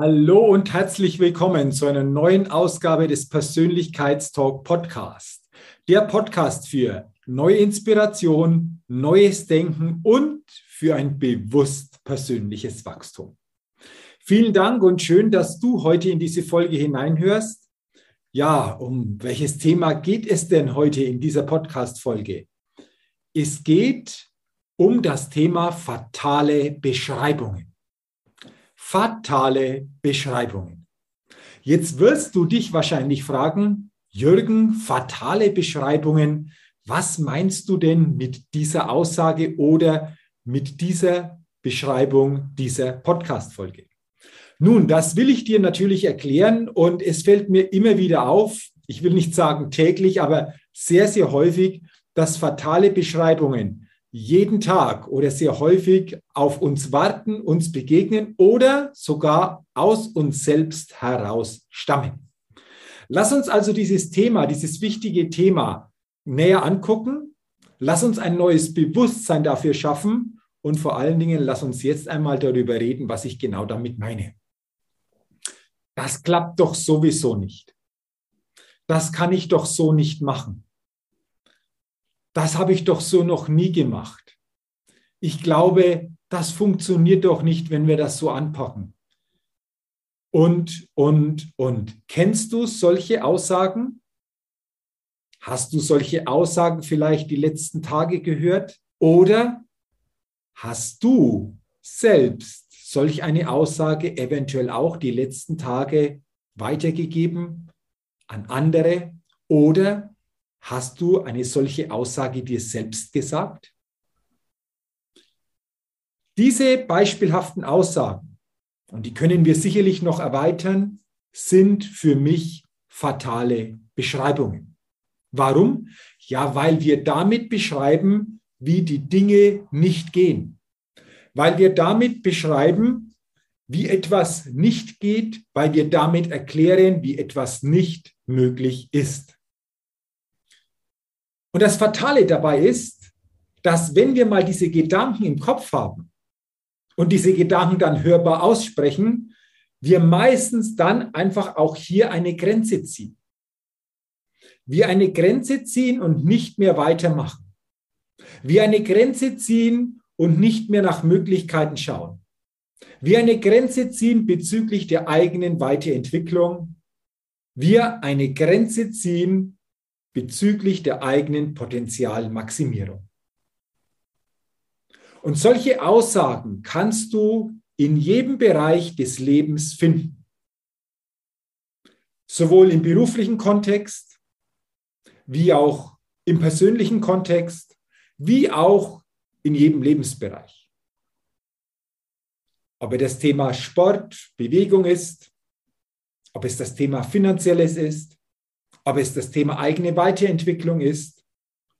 Hallo und herzlich willkommen zu einer neuen Ausgabe des Persönlichkeitstalk Podcast. Der Podcast für neue Inspiration, neues Denken und für ein bewusst persönliches Wachstum. Vielen Dank und schön, dass du heute in diese Folge hineinhörst. Ja, um welches Thema geht es denn heute in dieser Podcast-Folge? Es geht um das Thema fatale Beschreibungen fatale Beschreibungen. Jetzt wirst du dich wahrscheinlich fragen, Jürgen, fatale Beschreibungen, was meinst du denn mit dieser Aussage oder mit dieser Beschreibung dieser Podcast-Folge? Nun, das will ich dir natürlich erklären und es fällt mir immer wieder auf, ich will nicht sagen täglich, aber sehr, sehr häufig, dass fatale Beschreibungen jeden Tag oder sehr häufig auf uns warten, uns begegnen oder sogar aus uns selbst heraus stammen. Lass uns also dieses Thema, dieses wichtige Thema näher angucken. Lass uns ein neues Bewusstsein dafür schaffen und vor allen Dingen lass uns jetzt einmal darüber reden, was ich genau damit meine. Das klappt doch sowieso nicht. Das kann ich doch so nicht machen das habe ich doch so noch nie gemacht. Ich glaube, das funktioniert doch nicht, wenn wir das so anpacken. Und, und, und. Kennst du solche Aussagen? Hast du solche Aussagen vielleicht die letzten Tage gehört? Oder hast du selbst solch eine Aussage eventuell auch die letzten Tage weitergegeben an andere? Oder Hast du eine solche Aussage dir selbst gesagt? Diese beispielhaften Aussagen, und die können wir sicherlich noch erweitern, sind für mich fatale Beschreibungen. Warum? Ja, weil wir damit beschreiben, wie die Dinge nicht gehen. Weil wir damit beschreiben, wie etwas nicht geht, weil wir damit erklären, wie etwas nicht möglich ist. Und das Fatale dabei ist, dass wenn wir mal diese Gedanken im Kopf haben und diese Gedanken dann hörbar aussprechen, wir meistens dann einfach auch hier eine Grenze ziehen. Wir eine Grenze ziehen und nicht mehr weitermachen. Wir eine Grenze ziehen und nicht mehr nach Möglichkeiten schauen. Wir eine Grenze ziehen bezüglich der eigenen Weiterentwicklung. Wir eine Grenze ziehen bezüglich der eigenen Potenzialmaximierung. Und solche Aussagen kannst du in jedem Bereich des Lebens finden. Sowohl im beruflichen Kontext, wie auch im persönlichen Kontext, wie auch in jedem Lebensbereich. Ob es das Thema Sport, Bewegung ist, ob es das Thema Finanzielles ist, ob es das Thema eigene Weiterentwicklung ist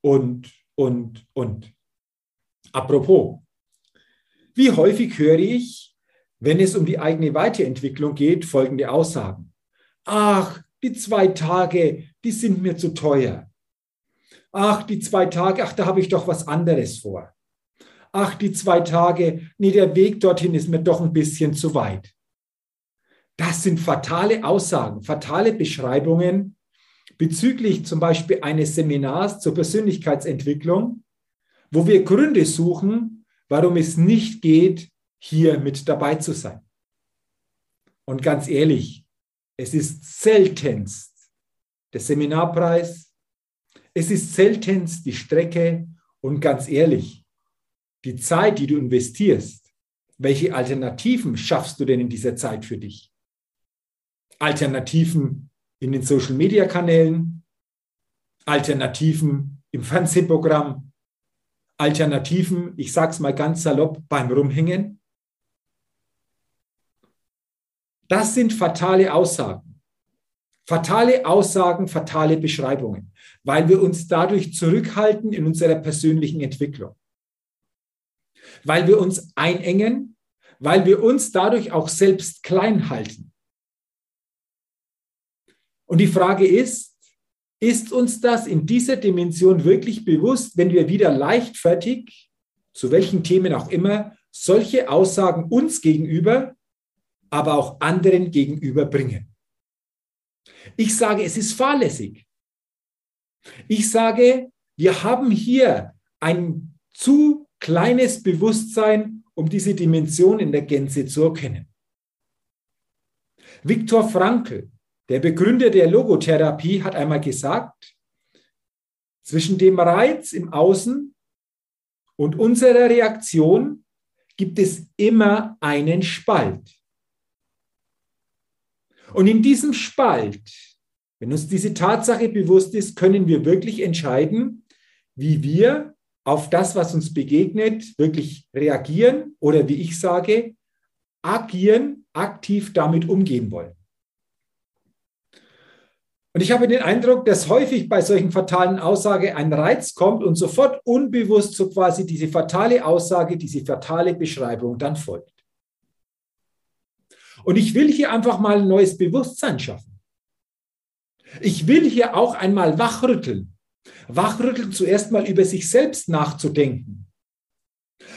und, und, und. Apropos, wie häufig höre ich, wenn es um die eigene Weiterentwicklung geht, folgende Aussagen. Ach, die zwei Tage, die sind mir zu teuer. Ach, die zwei Tage, ach, da habe ich doch was anderes vor. Ach, die zwei Tage, nee, der Weg dorthin ist mir doch ein bisschen zu weit. Das sind fatale Aussagen, fatale Beschreibungen bezüglich zum Beispiel eines Seminars zur Persönlichkeitsentwicklung, wo wir Gründe suchen, warum es nicht geht, hier mit dabei zu sein. Und ganz ehrlich, es ist seltenst, der Seminarpreis. Es ist seltenst die Strecke und ganz ehrlich, die Zeit, die du investierst, welche Alternativen schaffst du denn in dieser Zeit für dich? Alternativen in den Social-Media-Kanälen, Alternativen im Fernsehprogramm, Alternativen, ich sage es mal ganz salopp, beim Rumhängen. Das sind fatale Aussagen. Fatale Aussagen, fatale Beschreibungen, weil wir uns dadurch zurückhalten in unserer persönlichen Entwicklung. Weil wir uns einengen, weil wir uns dadurch auch selbst klein halten. Und die Frage ist, ist uns das in dieser Dimension wirklich bewusst, wenn wir wieder leichtfertig, zu welchen Themen auch immer, solche Aussagen uns gegenüber, aber auch anderen gegenüber bringen? Ich sage, es ist fahrlässig. Ich sage, wir haben hier ein zu kleines Bewusstsein, um diese Dimension in der Gänze zu erkennen. Viktor Frankl, der Begründer der Logotherapie, hat einmal gesagt, zwischen dem Reiz im Außen und unserer Reaktion gibt es immer einen Spalt. Und in diesem Spalt, wenn uns diese Tatsache bewusst ist, können wir wirklich entscheiden, wie wir auf das, was uns begegnet, wirklich reagieren oder wie ich sage, agieren, aktiv damit umgehen wollen. Und ich habe den Eindruck, dass häufig bei solchen fatalen Aussagen ein Reiz kommt und sofort unbewusst so quasi diese fatale Aussage, diese fatale Beschreibung dann folgt. Und ich will hier einfach mal ein neues Bewusstsein schaffen. Ich will hier auch einmal wachrütteln. Wachrütteln zuerst mal über sich selbst nachzudenken.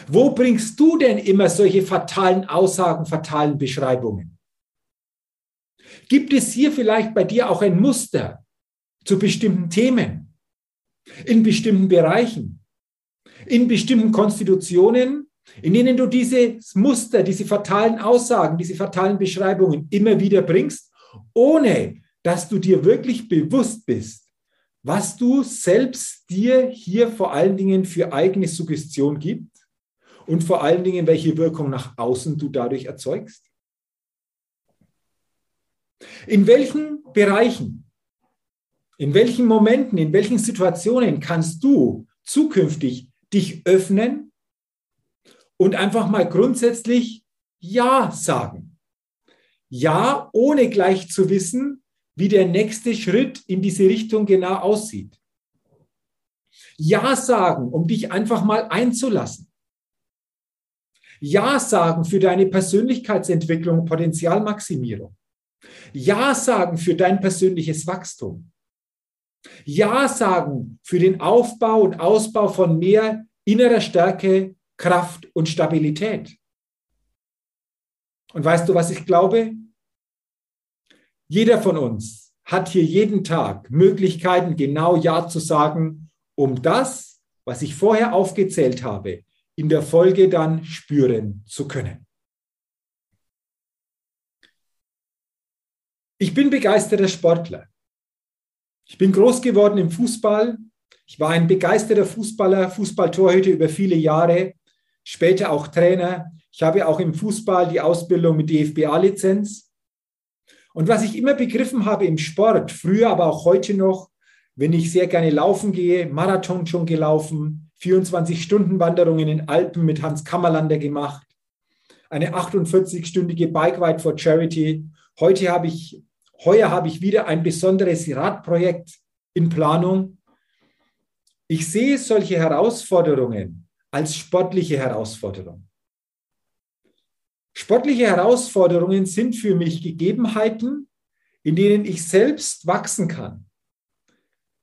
Wo bringst du denn immer solche fatalen Aussagen, fatalen Beschreibungen? Gibt es hier vielleicht bei dir auch ein Muster zu bestimmten Themen, in bestimmten Bereichen, in bestimmten Konstitutionen, in denen du dieses Muster, diese fatalen Aussagen, diese fatalen Beschreibungen immer wieder bringst, ohne dass du dir wirklich bewusst bist, was du selbst dir hier vor allen Dingen für eigene Suggestion gibt und vor allen Dingen, welche Wirkung nach außen du dadurch erzeugst? In welchen Bereichen, in welchen Momenten, in welchen Situationen kannst du zukünftig dich öffnen und einfach mal grundsätzlich Ja sagen. Ja, ohne gleich zu wissen, wie der nächste Schritt in diese Richtung genau aussieht. Ja sagen, um dich einfach mal einzulassen. Ja sagen für deine Persönlichkeitsentwicklung, Potenzialmaximierung. Ja sagen für dein persönliches Wachstum. Ja sagen für den Aufbau und Ausbau von mehr innerer Stärke, Kraft und Stabilität. Und weißt du, was ich glaube? Jeder von uns hat hier jeden Tag Möglichkeiten, genau Ja zu sagen, um das, was ich vorher aufgezählt habe, in der Folge dann spüren zu können. Ich bin begeisterter Sportler. Ich bin groß geworden im Fußball. Ich war ein begeisterter Fußballer, Fußballtorhüter über viele Jahre später auch Trainer. Ich habe auch im Fußball die Ausbildung mit DFBA-Lizenz. Und was ich immer begriffen habe im Sport, früher, aber auch heute noch, wenn ich sehr gerne laufen gehe, Marathon schon gelaufen, 24-Stunden-Wanderungen in den Alpen mit Hans Kammerlander gemacht, eine 48-stündige Bike Ride for Charity. Heute habe ich, heuer habe ich wieder ein besonderes Radprojekt in Planung. Ich sehe solche Herausforderungen als sportliche Herausforderung. Sportliche Herausforderungen sind für mich Gegebenheiten, in denen ich selbst wachsen kann,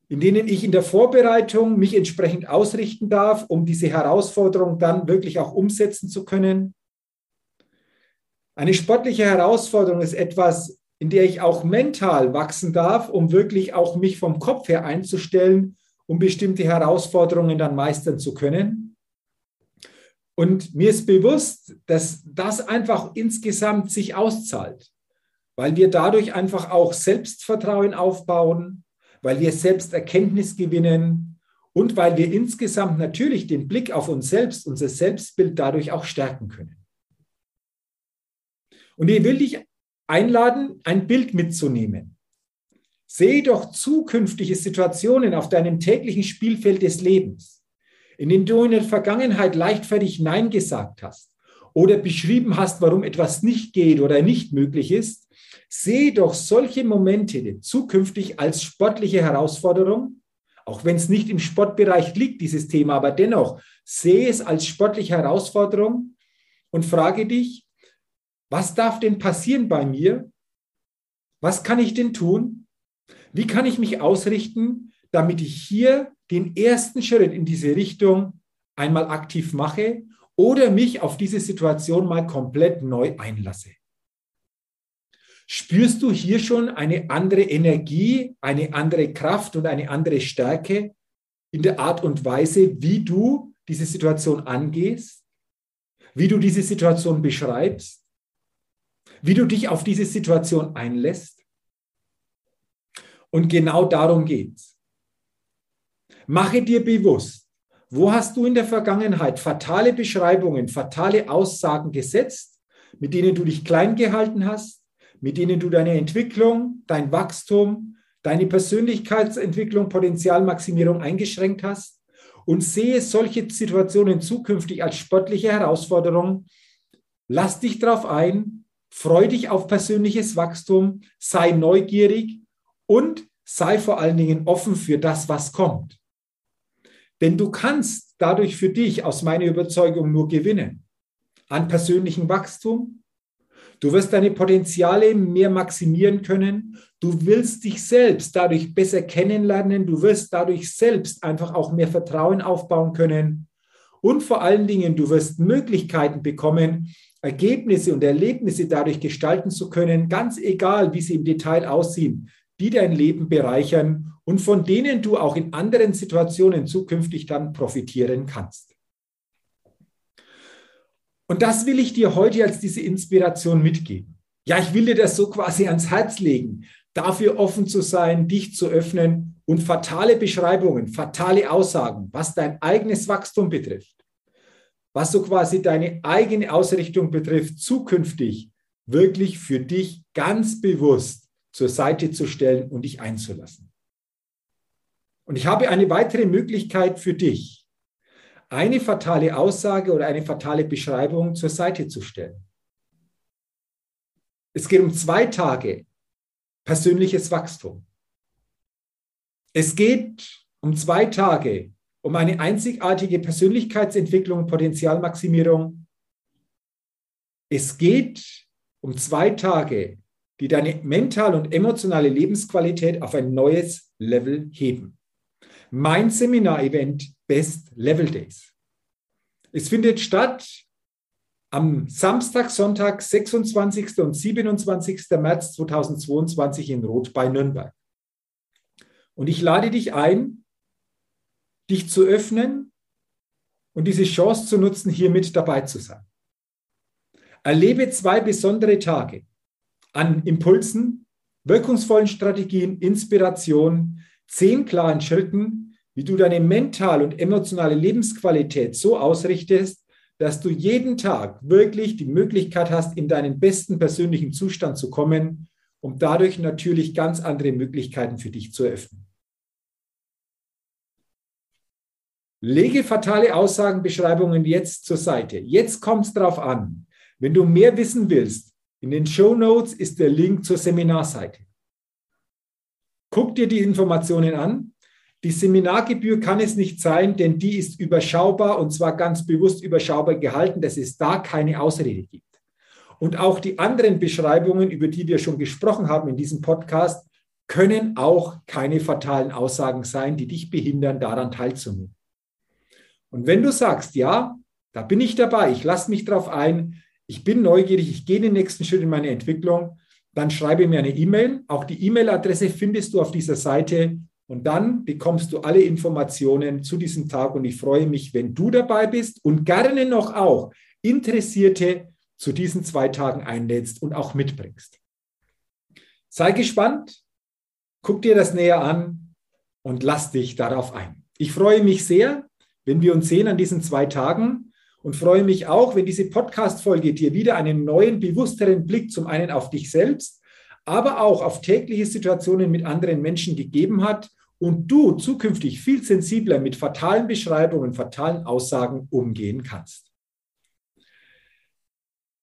in denen ich in der Vorbereitung mich entsprechend ausrichten darf, um diese Herausforderung dann wirklich auch umsetzen zu können. Eine sportliche Herausforderung ist etwas, in der ich auch mental wachsen darf, um wirklich auch mich vom Kopf her einzustellen, um bestimmte Herausforderungen dann meistern zu können. Und mir ist bewusst, dass das einfach insgesamt sich auszahlt, weil wir dadurch einfach auch Selbstvertrauen aufbauen, weil wir selbst Erkenntnis gewinnen und weil wir insgesamt natürlich den Blick auf uns selbst, unser Selbstbild dadurch auch stärken können. Und ich will dich einladen, ein Bild mitzunehmen. Sehe doch zukünftige Situationen auf deinem täglichen Spielfeld des Lebens, in denen du in der Vergangenheit leichtfertig Nein gesagt hast oder beschrieben hast, warum etwas nicht geht oder nicht möglich ist. Sehe doch solche Momente zukünftig als sportliche Herausforderung, auch wenn es nicht im Sportbereich liegt, dieses Thema, aber dennoch sehe es als sportliche Herausforderung und frage dich, was darf denn passieren bei mir? Was kann ich denn tun? Wie kann ich mich ausrichten, damit ich hier den ersten Schritt in diese Richtung einmal aktiv mache oder mich auf diese Situation mal komplett neu einlasse? Spürst du hier schon eine andere Energie, eine andere Kraft und eine andere Stärke in der Art und Weise, wie du diese Situation angehst, wie du diese Situation beschreibst? Wie du dich auf diese Situation einlässt. Und genau darum geht's. Mache dir bewusst, wo hast du in der Vergangenheit fatale Beschreibungen, fatale Aussagen gesetzt, mit denen du dich klein gehalten hast, mit denen du deine Entwicklung, dein Wachstum, deine Persönlichkeitsentwicklung, Potenzialmaximierung eingeschränkt hast und sehe solche Situationen zukünftig als sportliche Herausforderung. Lass dich darauf ein, Freu dich auf persönliches Wachstum, sei neugierig und sei vor allen Dingen offen für das, was kommt. Denn du kannst dadurch für dich aus meiner Überzeugung nur gewinnen. An persönlichem Wachstum. Du wirst deine Potenziale mehr maximieren können. Du willst dich selbst dadurch besser kennenlernen. Du wirst dadurch selbst einfach auch mehr Vertrauen aufbauen können. Und vor allen Dingen, du wirst Möglichkeiten bekommen, Ergebnisse und Erlebnisse dadurch gestalten zu können, ganz egal, wie sie im Detail aussehen, die dein Leben bereichern und von denen du auch in anderen Situationen zukünftig dann profitieren kannst. Und das will ich dir heute als diese Inspiration mitgeben. Ja, ich will dir das so quasi ans Herz legen, dafür offen zu sein, dich zu öffnen und fatale Beschreibungen, fatale Aussagen, was dein eigenes Wachstum betrifft, was so quasi deine eigene Ausrichtung betrifft, zukünftig wirklich für dich ganz bewusst zur Seite zu stellen und dich einzulassen. Und ich habe eine weitere Möglichkeit für dich, eine fatale Aussage oder eine fatale Beschreibung zur Seite zu stellen. Es geht um zwei Tage persönliches Wachstum. Es geht um zwei Tage um eine einzigartige Persönlichkeitsentwicklung, Potenzialmaximierung. Es geht um zwei Tage, die deine mental und emotionale Lebensqualität auf ein neues Level heben. Mein Seminarevent Best Level Days. Es findet statt am Samstag, Sonntag, 26. und 27. März 2022 in Roth bei Nürnberg. Und ich lade dich ein, dich zu öffnen und diese Chance zu nutzen, hier mit dabei zu sein. Erlebe zwei besondere Tage an Impulsen, wirkungsvollen Strategien, Inspiration, zehn klaren Schritten, wie du deine mental und emotionale Lebensqualität so ausrichtest, dass du jeden Tag wirklich die Möglichkeit hast, in deinen besten persönlichen Zustand zu kommen, um dadurch natürlich ganz andere Möglichkeiten für dich zu eröffnen. Lege fatale Aussagenbeschreibungen jetzt zur Seite. Jetzt kommt es darauf an. Wenn du mehr wissen willst, in den Show Notes ist der Link zur Seminarseite. Guck dir die Informationen an. Die Seminargebühr kann es nicht sein, denn die ist überschaubar und zwar ganz bewusst überschaubar gehalten, dass es da keine Ausrede gibt. Und auch die anderen Beschreibungen, über die wir schon gesprochen haben in diesem Podcast, können auch keine fatalen Aussagen sein, die dich behindern, daran teilzunehmen. Und wenn du sagst, ja, da bin ich dabei, ich lasse mich darauf ein, ich bin neugierig, ich gehe den nächsten Schritt in meine Entwicklung, dann schreibe mir eine E-Mail. Auch die E-Mail-Adresse findest du auf dieser Seite und dann bekommst du alle Informationen zu diesem Tag und ich freue mich, wenn du dabei bist und gerne noch auch Interessierte zu diesen zwei Tagen einlädst und auch mitbringst. Sei gespannt, guck dir das näher an und lass dich darauf ein. Ich freue mich sehr, wenn wir uns sehen an diesen zwei Tagen und freue mich auch, wenn diese Podcast-Folge dir wieder einen neuen, bewussteren Blick zum einen auf dich selbst, aber auch auf tägliche Situationen mit anderen Menschen gegeben hat und du zukünftig viel sensibler mit fatalen Beschreibungen, fatalen Aussagen umgehen kannst.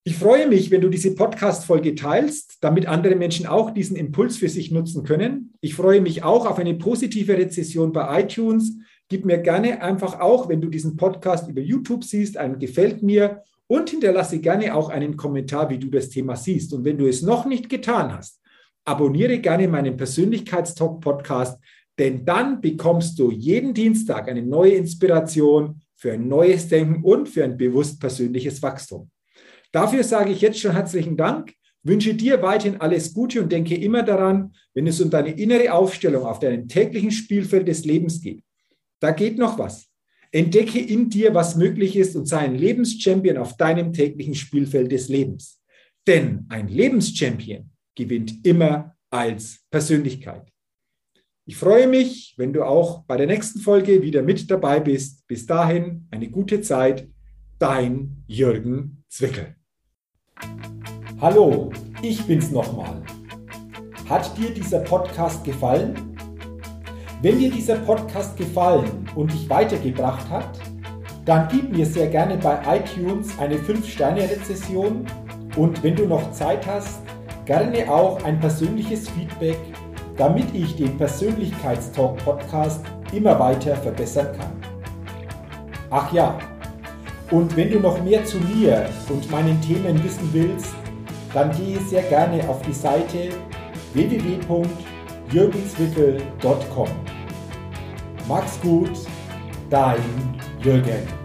Ich freue mich, wenn du diese Podcast-Folge teilst, damit andere Menschen auch diesen Impuls für sich nutzen können. Ich freue mich auch auf eine positive Rezession bei iTunes. Gib mir gerne einfach auch, wenn du diesen Podcast über YouTube siehst, einen Gefällt mir und hinterlasse gerne auch einen Kommentar, wie du das Thema siehst. Und wenn du es noch nicht getan hast, abonniere gerne meinen Persönlichkeitstalk-Podcast, denn dann bekommst du jeden Dienstag eine neue Inspiration für ein neues Denken und für ein bewusst persönliches Wachstum. Dafür sage ich jetzt schon herzlichen Dank, wünsche dir weiterhin alles Gute und denke immer daran, wenn es um deine innere Aufstellung auf deinem täglichen Spielfeld des Lebens geht. Da geht noch was. Entdecke in dir, was möglich ist und sei ein Lebenschampion auf deinem täglichen Spielfeld des Lebens. Denn ein Lebenschampion gewinnt immer als Persönlichkeit. Ich freue mich, wenn du auch bei der nächsten Folge wieder mit dabei bist. Bis dahin eine gute Zeit. Dein Jürgen Zwickel. Hallo, ich bin's nochmal. Hat dir dieser Podcast gefallen? Wenn dir dieser Podcast gefallen und dich weitergebracht hat, dann gib mir sehr gerne bei iTunes eine 5-Sterne-Rezession und wenn du noch Zeit hast, gerne auch ein persönliches Feedback, damit ich den Persönlichkeitstalk Podcast immer weiter verbessern kann. Ach ja, und wenn du noch mehr zu mir und meinen Themen wissen willst, dann gehe sehr gerne auf die Seite www.jürgenswickel.com. Mach's gut, dein Jürgen.